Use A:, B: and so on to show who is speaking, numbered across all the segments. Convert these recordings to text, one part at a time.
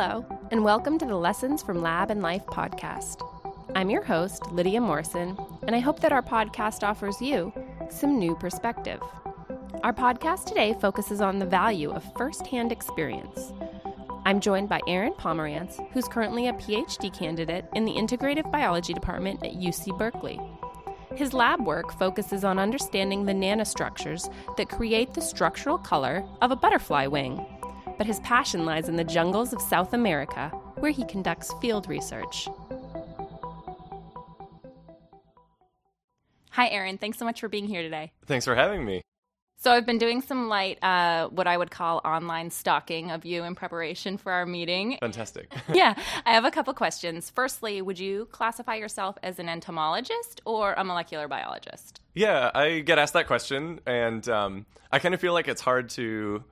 A: Hello, and welcome to the Lessons from Lab and Life podcast. I'm your host, Lydia Morrison, and I hope that our podcast offers you some new perspective. Our podcast today focuses on the value of firsthand experience. I'm joined by Aaron Pomerantz, who's currently a PhD candidate in the Integrative Biology Department at UC Berkeley. His lab work focuses on understanding the nanostructures that create the structural color of a butterfly wing. But his passion lies in the jungles of South America, where he conducts field research. Hi, Aaron. Thanks so much for being here today.
B: Thanks for having me.
A: So I've been doing some light, uh, what I would call online stalking of you in preparation for our meeting.
B: Fantastic.
A: yeah, I have a couple questions. Firstly, would you classify yourself as an entomologist or a molecular biologist?
B: Yeah, I get asked that question, and um, I kind of feel like it's hard to.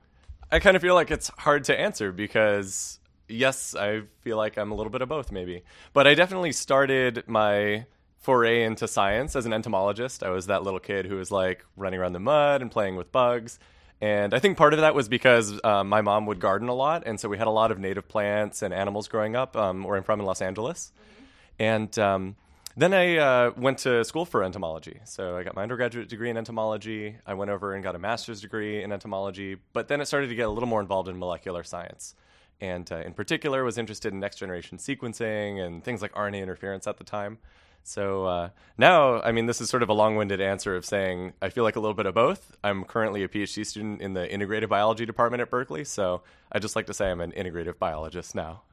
B: I kind of feel like it's hard to answer because yes, I feel like I'm a little bit of both, maybe. But I definitely started my foray into science as an entomologist. I was that little kid who was like running around the mud and playing with bugs. And I think part of that was because um, my mom would garden a lot, and so we had a lot of native plants and animals growing up. Um, where I'm from in Los Angeles, mm-hmm. and um, then I uh, went to school for entomology. So I got my undergraduate degree in entomology. I went over and got a master's degree in entomology, but then it started to get a little more involved in molecular science, and uh, in particular was interested in next generation sequencing and things like RNA interference at the time. So uh, now, I mean, this is sort of a long winded answer of saying I feel like a little bit of both. I'm currently a PhD student in the integrative biology department at Berkeley. So I just like to say I'm an integrative biologist now.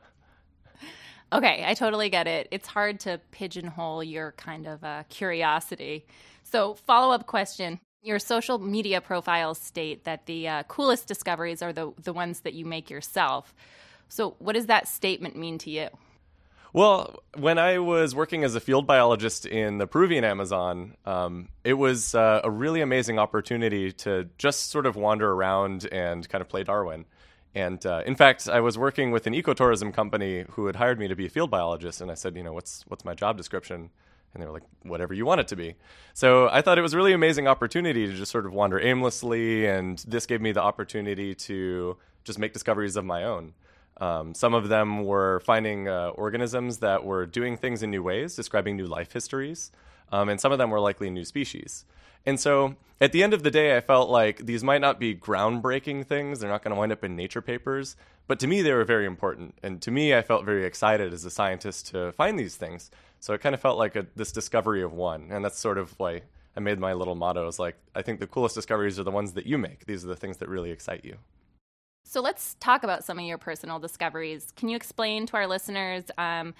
A: Okay, I totally get it. It's hard to pigeonhole your kind of uh, curiosity. So, follow up question. Your social media profiles state that the uh, coolest discoveries are the, the ones that you make yourself. So, what does that statement mean to you?
B: Well, when I was working as a field biologist in the Peruvian Amazon, um, it was uh, a really amazing opportunity to just sort of wander around and kind of play Darwin. And uh, in fact, I was working with an ecotourism company who had hired me to be a field biologist, and I said, you know, what's what's my job description? And they were like, whatever you want it to be. So I thought it was a really amazing opportunity to just sort of wander aimlessly, and this gave me the opportunity to just make discoveries of my own. Um, some of them were finding uh, organisms that were doing things in new ways, describing new life histories, um, and some of them were likely new species. And so at the end of the day, I felt like these might not be groundbreaking things. They're not going to wind up in nature papers. But to me, they were very important. And to me, I felt very excited as a scientist to find these things. So it kind of felt like a, this discovery of one. And that's sort of why I made my little motto is like, I think the coolest discoveries are the ones that you make. These are the things that really excite you.
A: So let's talk about some of your personal discoveries. Can you explain to our listeners um,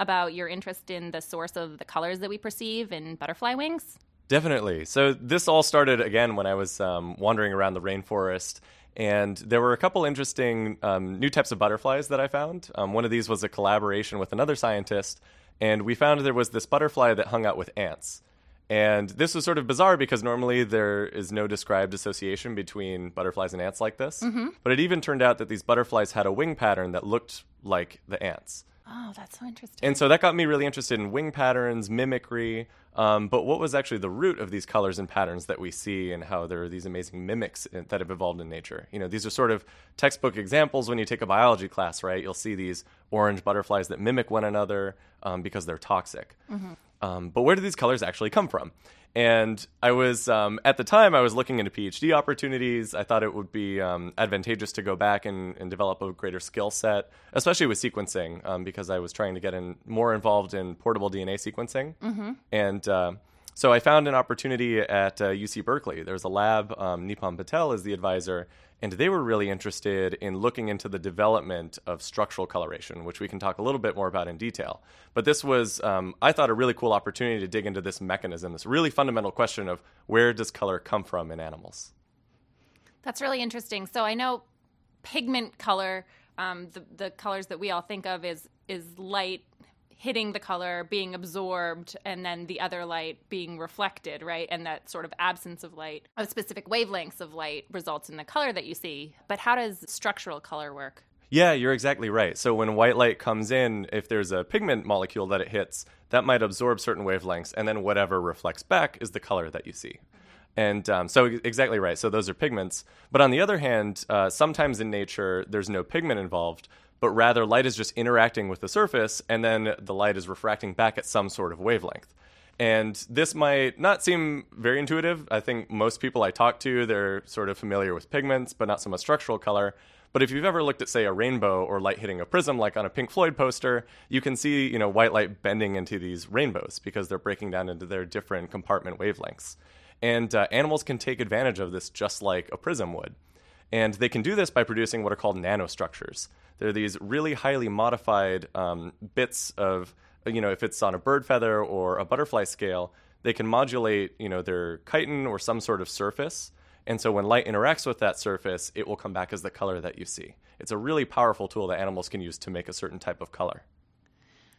A: about your interest in the source of the colors that we perceive in butterfly wings?
B: Definitely. So this all started again when I was um, wandering around the rainforest. And there were a couple interesting um, new types of butterflies that I found. Um, one of these was a collaboration with another scientist, and we found there was this butterfly that hung out with ants. And this was sort of bizarre because normally there is no described association between butterflies and ants like this. Mm-hmm. But it even turned out that these butterflies had a wing pattern that looked like the ants.
A: Oh, that's so interesting.
B: And so that got me really interested in wing patterns, mimicry. Um, but what was actually the root of these colors and patterns that we see, and how there are these amazing mimics that have evolved in nature? You know, these are sort of textbook examples when you take a biology class, right? You'll see these orange butterflies that mimic one another um, because they're toxic. Mm-hmm. Um, but where do these colors actually come from? And I was, um, at the time, I was looking into PhD opportunities. I thought it would be um, advantageous to go back and, and develop a greater skill set, especially with sequencing, um, because I was trying to get in more involved in portable DNA sequencing. Mm-hmm. And uh, so I found an opportunity at uh, UC Berkeley. There's a lab, um, Patel is the advisor, and they were really interested in looking into the development of structural coloration, which we can talk a little bit more about in detail. But this was, um, I thought, a really cool opportunity to dig into this mechanism, this really fundamental question of where does color come from in animals?
A: That's really interesting. So I know pigment color, um, the, the colors that we all think of is is light hitting the color, being absorbed, and then the other light being reflected, right? And that sort of absence of light, of specific wavelengths of light, results in the color that you see. But how does structural color work?
B: Yeah, you're exactly right. So when white light comes in, if there's a pigment molecule that it hits, that might absorb certain wavelengths, and then whatever reflects back is the color that you see. And um, so, exactly right. So, those are pigments. But on the other hand, uh, sometimes in nature, there's no pigment involved, but rather light is just interacting with the surface, and then the light is refracting back at some sort of wavelength. And this might not seem very intuitive. I think most people I talk to, they're sort of familiar with pigments, but not so much structural color. But if you've ever looked at, say, a rainbow or light hitting a prism, like on a Pink Floyd poster, you can see, you know, white light bending into these rainbows because they're breaking down into their different compartment wavelengths. And uh, animals can take advantage of this just like a prism would. And they can do this by producing what are called nanostructures. They're these really highly modified um, bits of, you know, if it's on a bird feather or a butterfly scale, they can modulate, you know, their chitin or some sort of surface. And so when light interacts with that surface, it will come back as the color that you see. It's a really powerful tool that animals can use to make a certain type of color.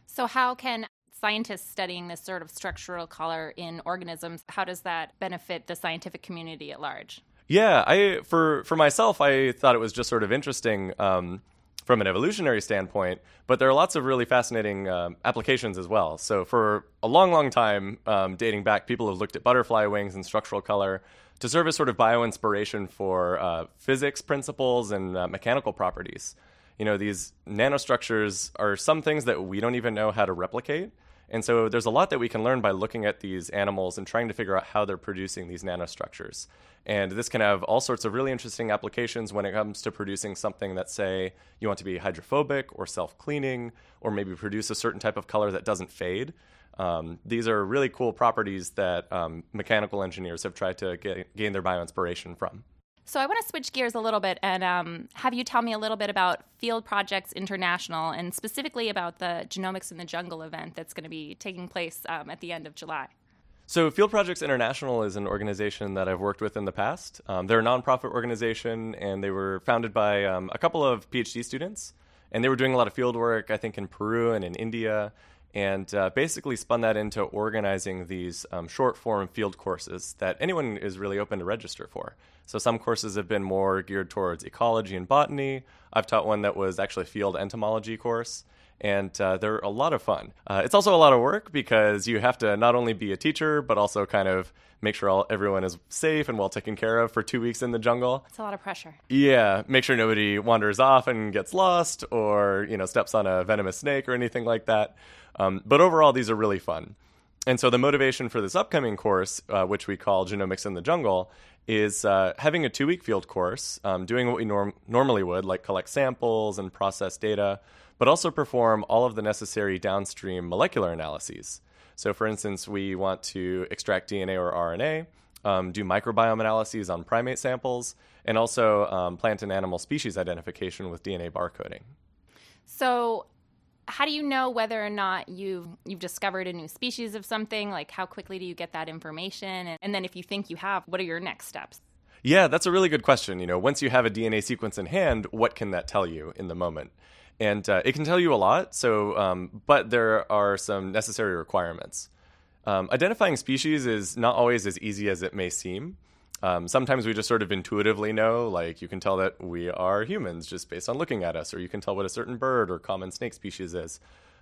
A: So, how can scientists studying this sort of structural color in organisms, how does that benefit the scientific community at large?
B: Yeah, I for for myself, I thought it was just sort of interesting um, from an evolutionary standpoint, but there are lots of really fascinating um, applications as well. So for a long, long time, um, dating back, people have looked at butterfly wings and structural color to serve as sort of bioinspiration for uh, physics principles and uh, mechanical properties. You know, these nanostructures are some things that we don't even know how to replicate. And so there's a lot that we can learn by looking at these animals and trying to figure out how they're producing these nanostructures. And this can have all sorts of really interesting applications when it comes to producing something that, say, you want to be hydrophobic or self cleaning, or maybe produce a certain type of color that doesn't fade. Um, these are really cool properties that um, mechanical engineers have tried to get, gain their bioinspiration from.
A: So I want to switch gears a little bit and um, have you tell me a little bit about Field Projects International and specifically about the Genomics in the Jungle event that's going to be taking place um, at the end of July.
B: So, Field Projects International is an organization that I've worked with in the past. Um, they're a nonprofit organization, and they were founded by um, a couple of PhD students. And they were doing a lot of field work, I think, in Peru and in India and uh, basically spun that into organizing these um, short form field courses that anyone is really open to register for. So some courses have been more geared towards ecology and botany. I've taught one that was actually a field entomology course. And uh, they're a lot of fun. Uh, it's also a lot of work because you have to not only be a teacher, but also kind of make sure all, everyone is safe and well taken care of for two weeks in the jungle.
A: It's a lot of pressure.
B: Yeah, make sure nobody wanders off and gets lost or you know steps on a venomous snake or anything like that. Um, but overall, these are really fun. And so the motivation for this upcoming course, uh, which we call Genomics in the Jungle, is uh, having a two week field course, um, doing what we norm- normally would, like collect samples and process data, but also perform all of the necessary downstream molecular analyses. So, for instance, we want to extract DNA or RNA, um, do microbiome analyses on primate samples, and also um, plant and animal species identification with DNA barcoding.
A: So, how do you know whether or not you've you've discovered a new species of something? Like how quickly do you get that information? And, and then if you think you have, what are your next steps?
B: Yeah, that's a really good question. You know, once you have a DNA sequence in hand, what can that tell you in the moment? And uh, it can tell you a lot. So, um, but there are some necessary requirements. Um, identifying species is not always as easy as it may seem. Um, sometimes we just sort of intuitively know, like you can tell that we are humans just based on looking at us, or you can tell what a certain bird or common snake species is.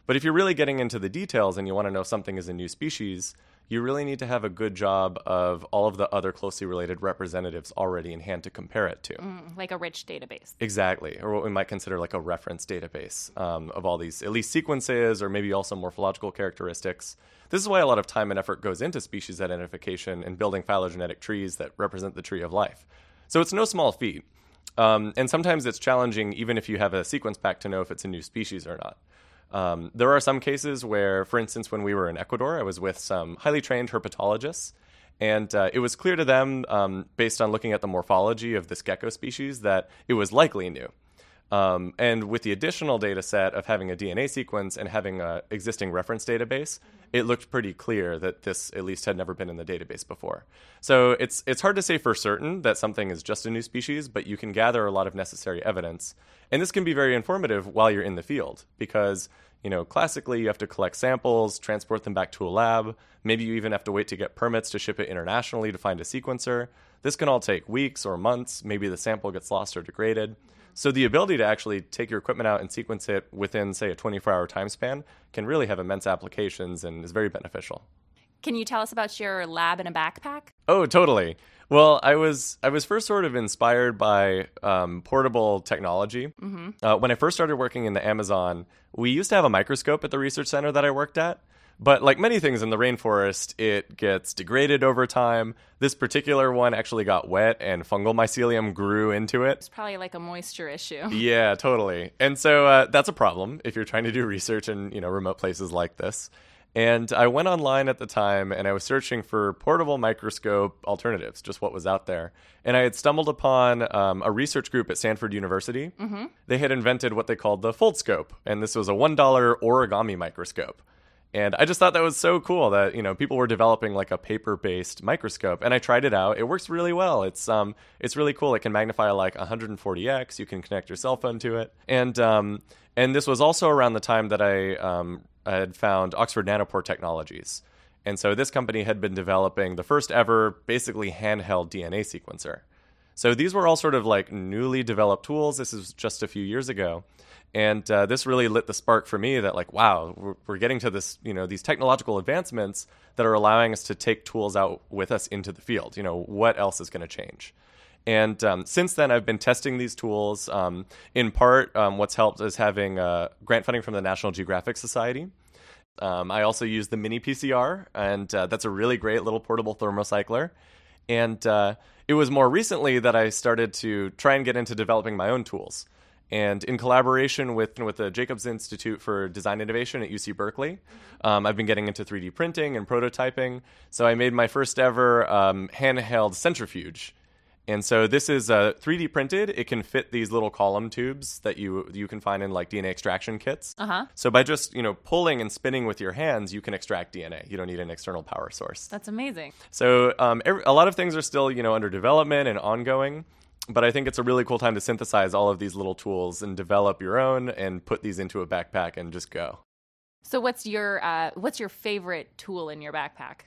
B: But if you're really getting into the details and you want to know if something is a new species, you really need to have a good job of all of the other closely related representatives already in hand to compare it to.
A: Mm, like a rich database.
B: Exactly, or what we might consider like a reference database um, of all these, at least sequences or maybe also morphological characteristics. This is why a lot of time and effort goes into species identification and building phylogenetic trees that represent the tree of life. So it's no small feat. Um, and sometimes it's challenging, even if you have a sequence pack, to know if it's a new species or not. Um, there are some cases where, for instance, when we were in Ecuador, I was with some highly trained herpetologists, and uh, it was clear to them, um, based on looking at the morphology of this gecko species, that it was likely new. Um, and with the additional data set of having a DNA sequence and having an existing reference database, it looked pretty clear that this at least had never been in the database before. So it's it's hard to say for certain that something is just a new species, but you can gather a lot of necessary evidence, and this can be very informative while you're in the field because you know classically you have to collect samples, transport them back to a lab. Maybe you even have to wait to get permits to ship it internationally to find a sequencer. This can all take weeks or months. Maybe the sample gets lost or degraded. So the ability to actually take your equipment out and sequence it within, say, a 24 hour time span can really have immense applications and is very beneficial.
A: Can you tell us about your lab in a backpack?
B: Oh, totally. Well, I was I was first sort of inspired by um, portable technology. Mm-hmm. Uh, when I first started working in the Amazon, we used to have a microscope at the research center that I worked at. But like many things in the rainforest, it gets degraded over time. This particular one actually got wet and fungal mycelium grew into it.
A: It's probably like a moisture issue.
B: Yeah, totally. And so uh, that's a problem if you're trying to do research in you know remote places like this. And I went online at the time and I was searching for portable microscope alternatives, just what was out there. And I had stumbled upon um, a research group at Stanford University. Mm-hmm. They had invented what they called the Foldscope, and this was a $1 origami microscope. And I just thought that was so cool that you know people were developing like a paper-based microscope, and I tried it out. It works really well. It's um it's really cool. It can magnify like 140x. You can connect your cell phone to it, and um and this was also around the time that I um I had found Oxford Nanopore Technologies. And so this company had been developing the first ever basically handheld DNA sequencer. So these were all sort of like newly developed tools. This is just a few years ago. And uh, this really lit the spark for me that like, wow, we're, we're getting to this, you know, these technological advancements that are allowing us to take tools out with us into the field. You know, what else is going to change? And um, since then, I've been testing these tools. Um, in part, um, what's helped is having uh, grant funding from the National Geographic Society. Um, I also use the miniPCR, and uh, that's a really great little portable thermocycler. And uh, it was more recently that I started to try and get into developing my own tools. And in collaboration with with the Jacobs Institute for Design Innovation at UC Berkeley, um, I've been getting into 3D printing and prototyping. So I made my first ever um, handheld centrifuge, and so this is uh, 3D printed. It can fit these little column tubes that you you can find in like DNA extraction kits.
A: Uh-huh.
B: So by just you know pulling and spinning with your hands, you can extract DNA. You don't need an external power source.
A: That's amazing.
B: So um, every, a lot of things are still you know under development and ongoing. But I think it's a really cool time to synthesize all of these little tools and develop your own and put these into a backpack and just go.
A: So what's your uh, what's your favorite tool in your backpack?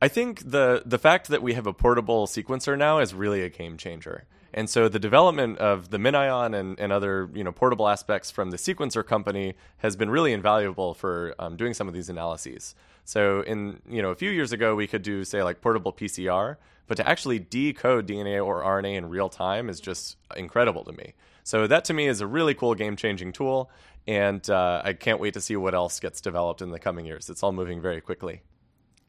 B: I think the the fact that we have a portable sequencer now is really a game changer. And so the development of the MinION and, and other you know portable aspects from the sequencer company has been really invaluable for um, doing some of these analyses. So in you know a few years ago we could do say like portable PCR, but to actually decode DNA or RNA in real time is just incredible to me. So that to me is a really cool game changing tool, and uh, I can't wait to see what else gets developed in the coming years. It's all moving very quickly.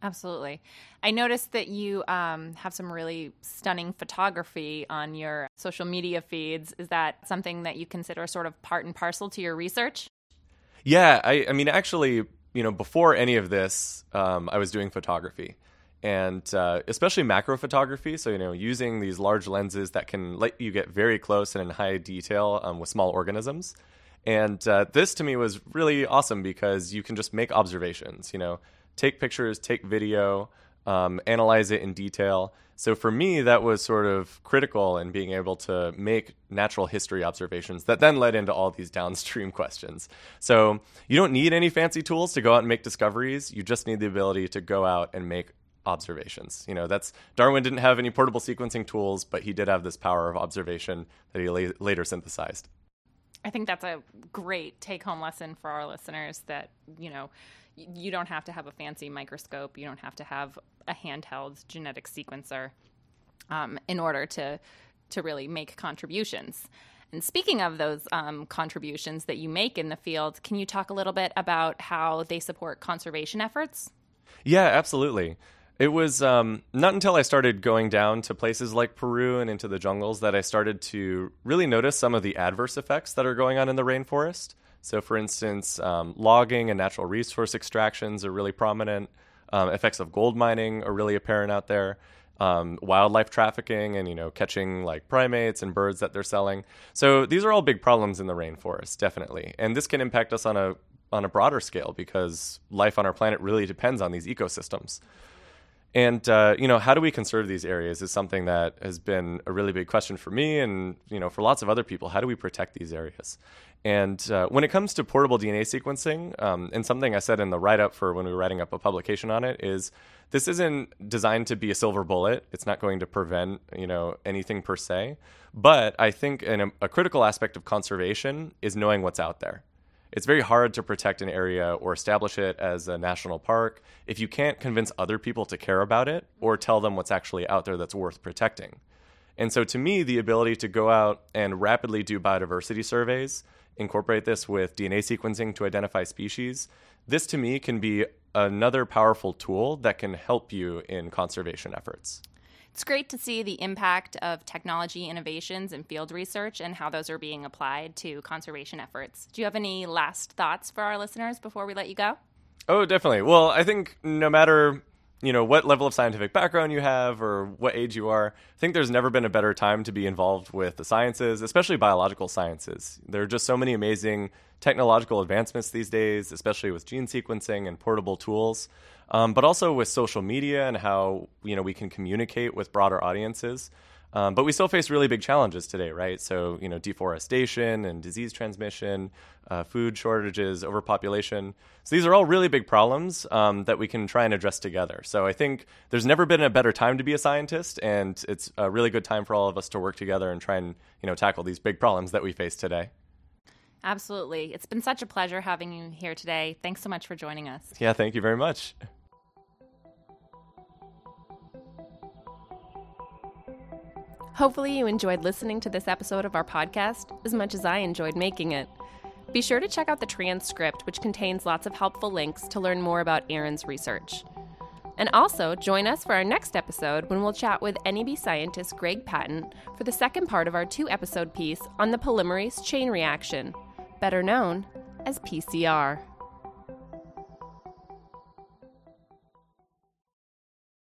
A: Absolutely. I noticed that you um, have some really stunning photography on your social media feeds. Is that something that you consider sort of part and parcel to your research?
B: Yeah, I, I mean, actually, you know, before any of this, um, I was doing photography, and uh, especially macro photography. So, you know, using these large lenses that can let you get very close and in high detail um, with small organisms. And uh, this to me was really awesome because you can just make observations. You know, take pictures, take video, um, analyze it in detail. So for me, that was sort of critical in being able to make natural history observations that then led into all these downstream questions. So you don't need any fancy tools to go out and make discoveries. You just need the ability to go out and make observations. You know, that's Darwin didn't have any portable sequencing tools, but he did have this power of observation that he la- later synthesized.
A: I think that's a great take home lesson for our listeners that, you know, you don't have to have a fancy microscope. You don't have to have a handheld genetic sequencer um, in order to to really make contributions. And speaking of those um, contributions that you make in the field, can you talk a little bit about how they support conservation efforts?
B: Yeah, absolutely. It was um, not until I started going down to places like Peru and into the jungles that I started to really notice some of the adverse effects that are going on in the rainforest. So, for instance, um, logging and natural resource extractions are really prominent. Um, effects of gold mining are really apparent out there. Um, wildlife trafficking and you know catching like primates and birds that they're selling. So these are all big problems in the rainforest, definitely, and this can impact us on a on a broader scale because life on our planet really depends on these ecosystems. And uh, you know, how do we conserve these areas is something that has been a really big question for me, and you know, for lots of other people. How do we protect these areas? And uh, when it comes to portable DNA sequencing, um, and something I said in the write up for when we were writing up a publication on it is this isn't designed to be a silver bullet. It's not going to prevent you know anything per se. But I think an, a critical aspect of conservation is knowing what's out there. It's very hard to protect an area or establish it as a national park if you can't convince other people to care about it or tell them what's actually out there that's worth protecting. And so, to me, the ability to go out and rapidly do biodiversity surveys, incorporate this with DNA sequencing to identify species, this to me can be another powerful tool that can help you in conservation efforts.
A: It's great to see the impact of technology innovations and field research and how those are being applied to conservation efforts. Do you have any last thoughts for our listeners before we let you go?
B: Oh, definitely. Well, I think no matter you know what level of scientific background you have or what age you are i think there's never been a better time to be involved with the sciences especially biological sciences there are just so many amazing technological advancements these days especially with gene sequencing and portable tools um, but also with social media and how you know we can communicate with broader audiences. Um, but we still face really big challenges today, right? So, you know, deforestation and disease transmission, uh, food shortages, overpopulation. So, these are all really big problems um, that we can try and address together. So, I think there's never been a better time to be a scientist, and it's a really good time for all of us to work together and try and, you know, tackle these big problems that we face today.
A: Absolutely. It's been such a pleasure having you here today. Thanks so much for joining us.
B: Yeah, thank you very much.
C: Hopefully, you enjoyed listening to this episode of our podcast as much as I enjoyed making it. Be sure to check out the transcript, which contains lots of helpful links to learn more about Aaron's research. And also, join us for our next episode when we'll chat with NEB scientist Greg Patton for the second part of our two episode piece on the polymerase chain reaction, better known as PCR.